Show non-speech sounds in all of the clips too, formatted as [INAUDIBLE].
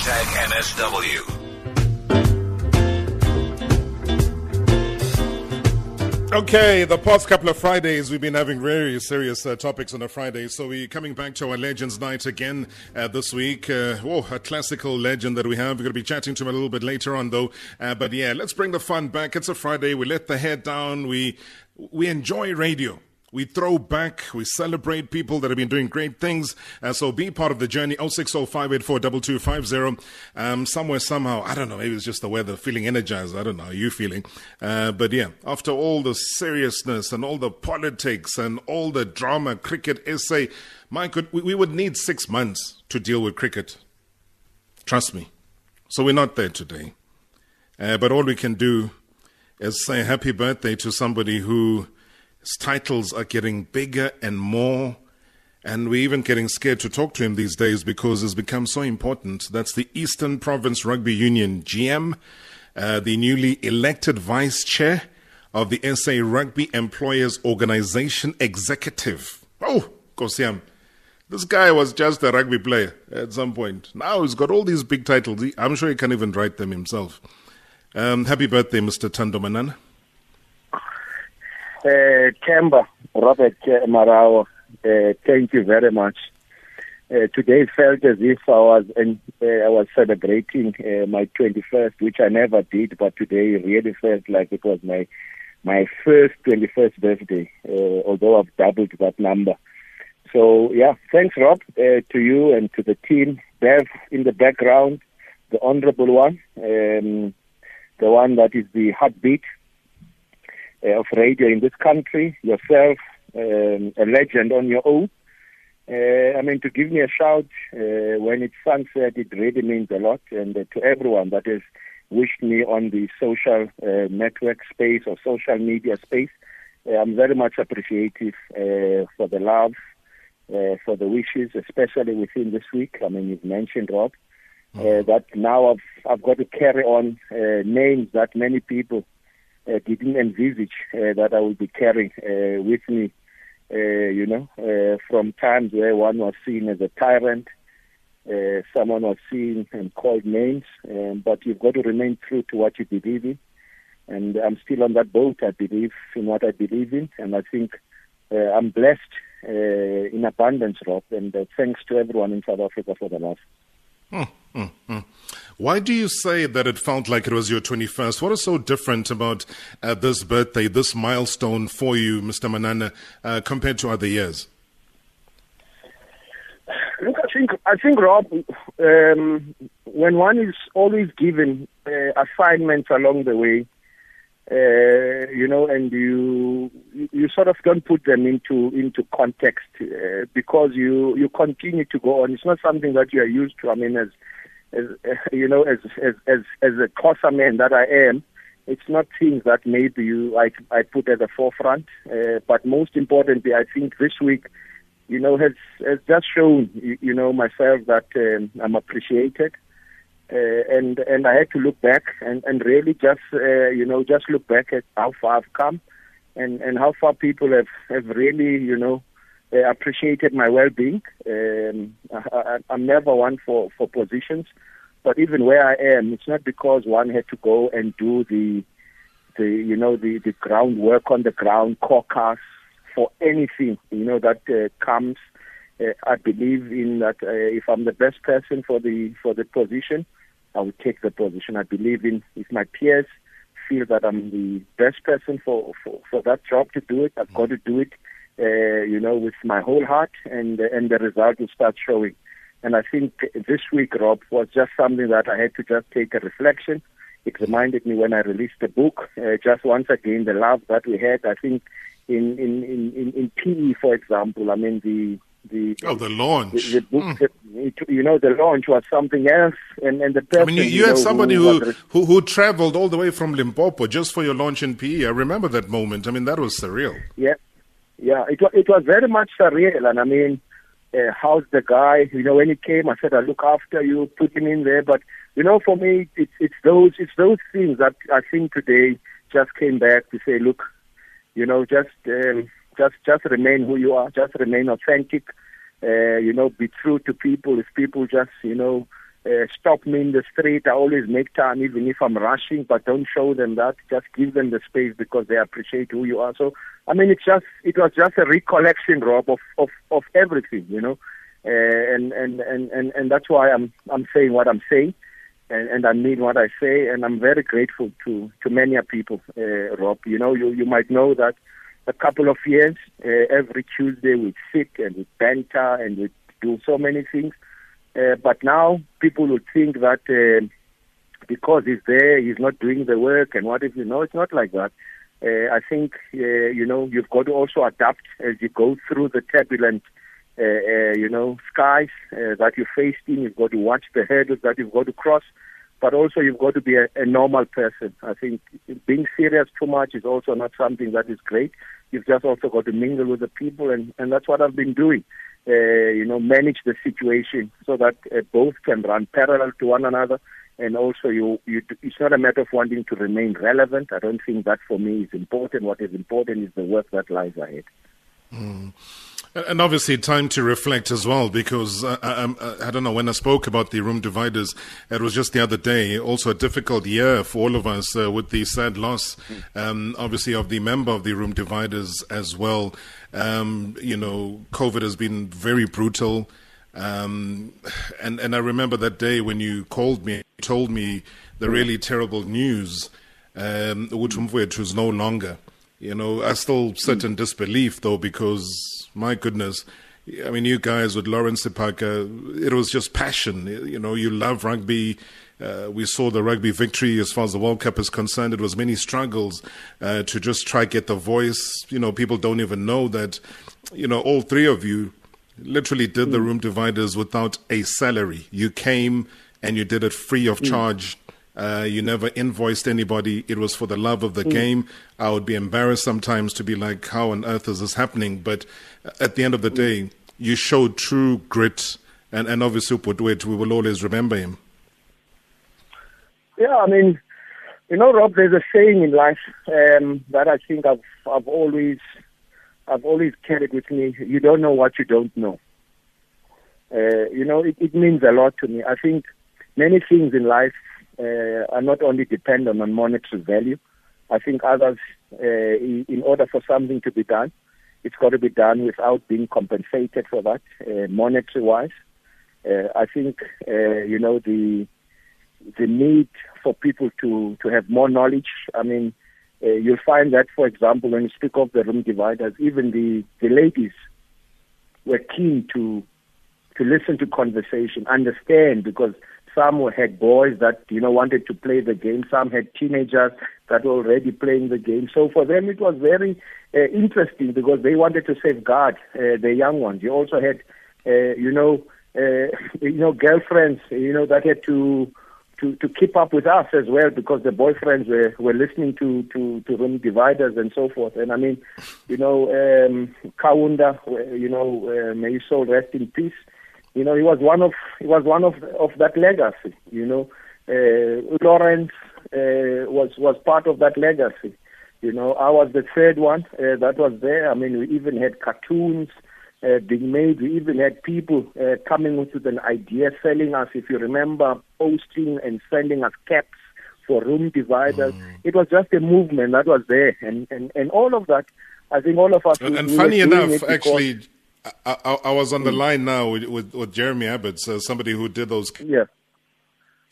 Hashtag. Okay, the past couple of Fridays we've been having very serious uh, topics on a Friday, so we're coming back to our Legends Night again uh, this week. Uh, oh, a classical legend that we have. We're going to be chatting to him a little bit later on, though. Uh, but yeah, let's bring the fun back. It's a Friday. We let the head down. We we enjoy radio. We throw back, we celebrate people that have been doing great things. Uh, so be part of the journey. 0605842250. Um, somewhere, somehow, I don't know, maybe it's just the weather, feeling energized. I don't know how you feeling. Uh, but yeah, after all the seriousness and all the politics and all the drama, Cricket SA, my good, we, we would need six months to deal with cricket. Trust me. So we're not there today. Uh, but all we can do is say happy birthday to somebody who his titles are getting bigger and more. And we're even getting scared to talk to him these days because it's become so important. That's the Eastern Province Rugby Union GM, uh, the newly elected vice chair of the SA Rugby Employers Organization executive. Oh, Kosiam. This guy was just a rugby player at some point. Now he's got all these big titles. I'm sure he can even write them himself. Um, happy birthday, Mr. Thando Manana. Kemba, Robert uh, Marawa, uh, thank you very much. Uh, today felt as if I was uh, I was celebrating uh, my 21st, which I never did, but today really felt like it was my my first 21st birthday, although I've doubled that number. So yeah, thanks Rob to you and to the team. Bev in the background, the honourable one, um, the one that is the heartbeat of radio in this country, yourself, um, a legend on your own. Uh, I mean, to give me a shout uh, when it's sunset, it really means a lot. And uh, to everyone that has wished me on the social uh, network space or social media space, uh, I'm very much appreciative uh, for the love, uh, for the wishes, especially within this week. I mean, you've mentioned Rob. Uh, that now I've I've got to carry on uh, names that many people uh, didn't envisage uh, that I would be carrying uh, with me, uh, you know, uh, from times where one was seen as a tyrant, uh, someone was seen and called names, um, but you've got to remain true to what you believe in. And I'm still on that boat. I believe in what I believe in, and I think I'm blessed in abundance, Rob. And thanks to everyone in South Africa for the love. Hmm, hmm, hmm. Why do you say that it felt like it was your 21st? What is so different about uh, this birthday, this milestone for you, Mr. Manana, uh, compared to other years? Look, I think, I think, Rob, um, when one is always given uh, assignments along the way, uh, you know, and you you sort of don't put them into into context uh, because you you continue to go on. It's not something that you are used to. I mean, as as [LAUGHS] you know, as as as as a Xhosa man that I am, it's not things that maybe you I I put at the forefront. Uh, but most importantly, I think this week, you know, has has just shown you, you know myself that um, I'm appreciated. Uh, and and I had to look back and, and really just uh, you know just look back at how far I've come, and, and how far people have, have really you know uh, appreciated my well-being. Um, I, am never one for, for positions, but even where I am, it's not because one had to go and do the, the you know, the, the groundwork on the ground, caucus for anything, you know, that uh, comes. Uh, I believe in that uh, if I'm the best person for the for the position, I will take the position. I believe in if my peers feel that I'm the best person for, for, for that job to do it, I've got to do it uh, you know, with my whole heart, and and the result will start showing. And I think this week, Rob, was just something that I had to just take a reflection. It reminded me when I released the book, uh, just once again, the love that we had. I think in in in in, PE, for example, I mean the the oh the launch. The, the book, mm. it, you know, the launch was something else, and and the person. I mean, you, you, you had know, somebody who who, who who traveled all the way from Limpopo just for your launch in PE. I remember that moment. I mean, that was surreal. Yeah, yeah, it was it was very much surreal, and I mean, uh, how's the guy? You know, when he came, I said, I look after you, put him in there. But you know, for me, it's it's those it's those things that I think today just came back to say, look, you know, just um, just just remain who you are, just remain authentic. Uh, you know, be true to people. If people just you know uh, stop me in the street. I always make time, even if I'm rushing, but don't show them that. Just give them the space because they appreciate who you are. So, I mean, it's just it was just a recollection, Rob, of of, of everything, you know, uh, and, and and and and that's why I'm I'm saying what I'm saying, and, and I mean what I say, and I'm very grateful to to many people, uh, Rob. You know, you you might know that a couple of years, uh, every Tuesday we sit and we banter and we do so many things uh, but now people would think that uh, because he's there, he's not doing the work, and what if you know? It's not like that. Uh, I think uh, you know you've got to also adapt as you go through the turbulent, uh, uh, you know, skies that you're faced in. You've got to watch the hurdles that you've got to cross, but also you've got to be a, a normal person. I think being serious too much is also not something that is great. You've just also got to mingle with the people, and and that's what I've been doing uh, you know, manage the situation so that uh, both can run parallel to one another. And also, you, you, it's not a matter of wanting to remain relevant. I don't think that for me is important. What is important is the work that lies ahead. Mm. And obviously, time to reflect as well, because uh, I, um, uh, I, don't know, when I spoke about the room dividers, it was just the other day, also a difficult year for all of us uh, with the sad loss, um, obviously, of the member of the room dividers as well. Um, you know, COVID has been very brutal. Um, and, and I remember that day when you called me, told me the really terrible news, um, which was no longer. You know, I still sit in disbelief though, because my goodness. I mean, you guys with Lawrence Sephaka, it was just passion. You know, you love rugby. Uh, we saw the rugby victory as far as the World Cup is concerned. It was many struggles uh, to just try get the voice. You know, people don't even know that. You know, all three of you literally did the mm. room dividers without a salary. You came and you did it free of mm. charge uh, you never invoiced anybody. It was for the love of the mm. game. I would be embarrassed sometimes to be like, how on earth is this happening? But at the end of the day, you showed true grit. And, and obviously, Uputwet, we will always remember him. Yeah, I mean, you know, Rob, there's a saying in life um, that I think I've, I've always, I've always carried with me. You don't know what you don't know. Uh, you know, it, it means a lot to me. I think many things in life uh, are not only dependent on monetary value. I think others, uh, in order for something to be done, it's got to be done without being compensated for that, uh, monetary wise. Uh, I think, uh, you know, the the need for people to, to have more knowledge. I mean, uh, you'll find that, for example, when you speak of the room dividers, even the, the ladies were keen to to listen to conversation, understand, because some had boys that, you know, wanted to play the game. Some had teenagers that were already playing the game. So for them, it was very uh, interesting because they wanted to safeguard uh, the young ones. You also had, uh, you know, uh, [LAUGHS] you know, girlfriends, you know, that had to to, to keep up with us as well because the boyfriends were, were listening to, to, to room dividers and so forth. And I mean, you know, um, Kaunda, you know, uh, may his soul rest in peace you know, he was one of he was one of of that legacy. You know, uh, Lawrence uh, was was part of that legacy. You know, I was the third one uh, that was there. I mean, we even had cartoons uh, being made. We even had people uh, coming with an idea, selling us, if you remember, posting and sending us caps for room dividers. Mm. It was just a movement that was there, and and and all of that. I think all of us. And, and funny enough, actually I, I, I, was on the mm. line now with, with, with Jeremy Abbots, uh, somebody who did those. Yeah.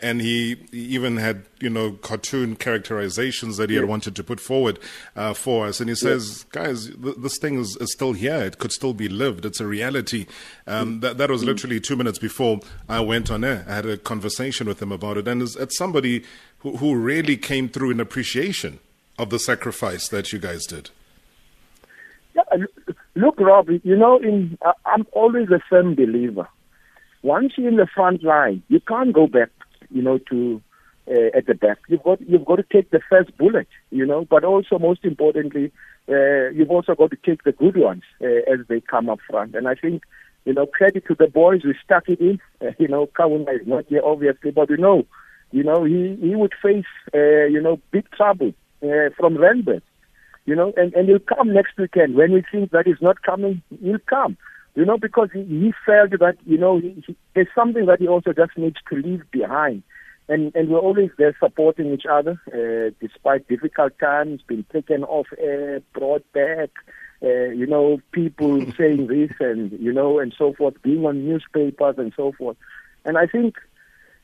And he even had, you know, cartoon characterizations that he yeah. had wanted to put forward uh, for us. And he says, yeah. guys, th- this thing is, is, still here. It could still be lived. It's a reality. Um, mm. that, that was mm. literally two minutes before I went on air. I had a conversation with him about it. And it's, it's somebody who, who really came through in appreciation of the sacrifice that you guys did. Yeah, Look, Rob, you know, in uh, I'm always a firm believer. Once you're in the front line, you can't go back, you know, to uh, at the back. You've got you've got to take the first bullet, you know. But also, most importantly, uh, you've also got to take the good ones uh, as they come up front. And I think, you know, credit to the boys who stuck it in. Uh, [LAUGHS] you know, Kaunda is not here, obviously, but you know, you know, he he would face, uh, you know, big trouble uh, from Randburg you know, and, and he'll come next weekend. When we think that he's not coming, he'll come. You know, because he, he felt that, you know, he, he, there's something that he also just needs to leave behind. And, and we're always there supporting each other, uh, despite difficult times, being taken off air, brought back, uh, you know, people [LAUGHS] saying this and, you know, and so forth, being on newspapers and so forth. And I think,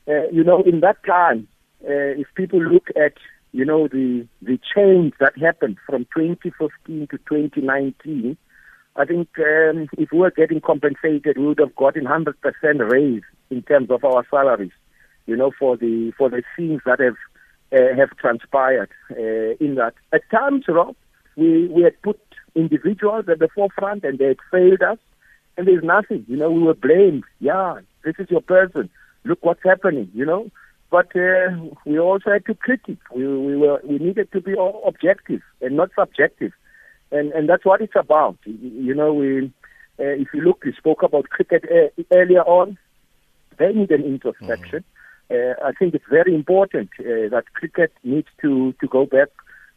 uh, you know, in that time, uh, if people look at, you know, the, the change that happened from 2015 to 2019, I think um, if we were getting compensated, we would have gotten 100% raise in terms of our salaries, you know, for the for the things that have uh, have transpired uh, in that. At times, Rob, we we had put individuals at the forefront and they had failed us, and there's nothing, you know, we were blamed. Yeah, this is your person. Look what's happening, you know. But uh, we also had to critique. We we were we needed to be objective and not subjective and and that's what it's about. You know, we uh, if you look, we spoke about cricket uh, earlier on. They need an introspection. Mm-hmm. Uh, I think it's very important uh, that cricket needs to to go back,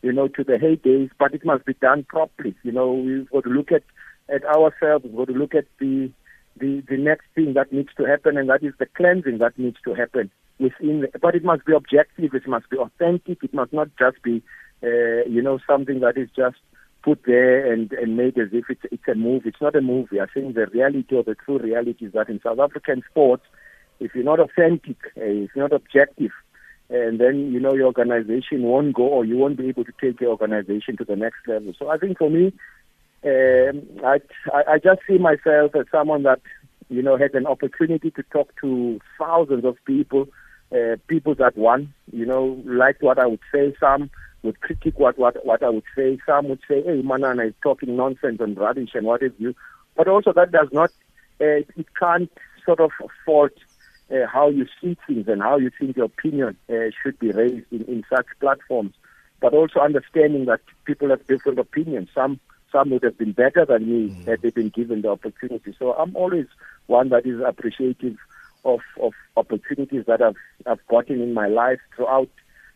you know, to the heydays, but it must be done properly. You know, we've got to look at at ourselves. We've got to look at the the the next thing that needs to happen, and that is the cleansing that needs to happen within. The, but it must be objective. It must be authentic. It must not just be, uh, you know, something that is just put there and, and made as if it's, it's a movie. It's not a movie. I think the reality or the true reality is that in South African sports, if you're not authentic, uh, if you're not objective, and then you know your organization won't go or you won't be able to take your organization to the next level. So I think for me, um, I, I just see myself as someone that you know had an opportunity to talk to thousands of people, uh, people that want, you know, like what I would say. Some would critique what, what, what I would say. Some would say, hey, Manana is talking nonsense and rubbish and what have you. But also that does not, uh, it can't sort of fault uh, how you see things and how you think your opinion uh, should be raised in, in such platforms. But also understanding that people have different opinions. Some some would have been better than me mm. had they been given the opportunity. So I'm always one that is appreciative of, of opportunities that I've I've gotten in my life throughout,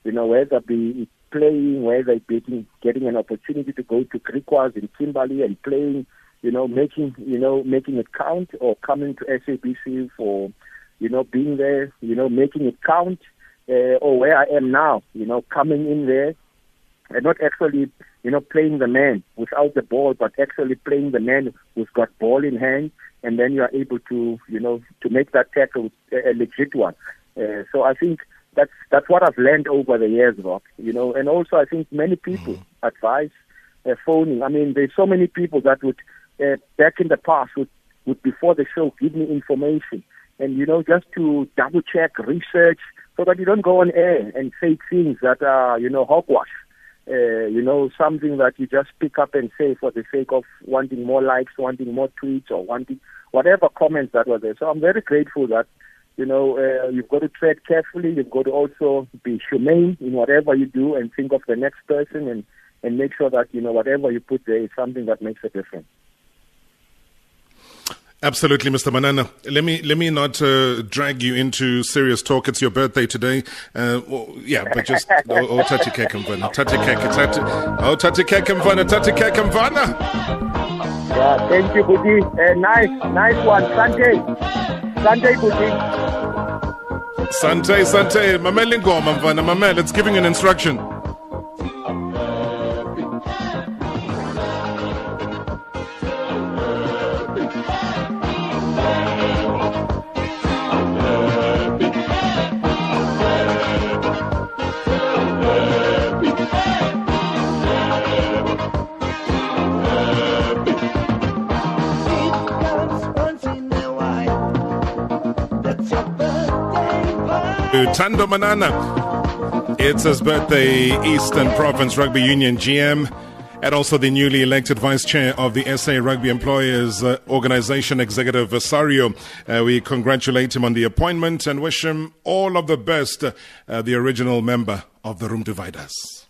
you know, whether I be playing, where they be getting, an opportunity to go to Griquas in Kimberley and playing, you know, making, you know, making it count or coming to SABC for, you know, being there, you know, making it count, uh, or where I am now, you know, coming in there and not actually, you know, playing the man without the ball, but actually playing the man who's got ball in hand, and then you are able to, you know, to make that tackle a legit one. Uh, so I think that's that's what I've learned over the years, Rob. You know, and also I think many people mm-hmm. advise uh, phoning. I mean, there's so many people that would uh, back in the past would would before the show give me information, and you know, just to double check, research, so that you don't go on air and say things that are you know hogwash. Uh, you know, something that you just pick up and say for the sake of wanting more likes, wanting more tweets, or wanting whatever comments that were there. So I'm very grateful that you know, uh, you've got to tread carefully. You've got to also be humane in whatever you do and think of the next person and, and make sure that, you know, whatever you put there is something that makes a difference. Absolutely, Mr. Manana. Let me let me not uh, drag you into serious talk. It's your birthday today. Uh, well, yeah, but just oh, oh tati kekamvana, tati kek, oh tati kekamvana, tati kekamvana. Yeah, thank you, Budi. Uh, nice, nice one, Sunday. Sunday, Budi. Sante, Sante, mamele ngoma mfana, mamele, it's giving an instruction. Thando Manana. It's his birthday, Eastern Province Rugby Union GM, and also the newly elected vice chair of the SA Rugby Employers uh, Organization, Executive Vasario. Uh, we congratulate him on the appointment and wish him all of the best, uh, the original member of the Room Dividers.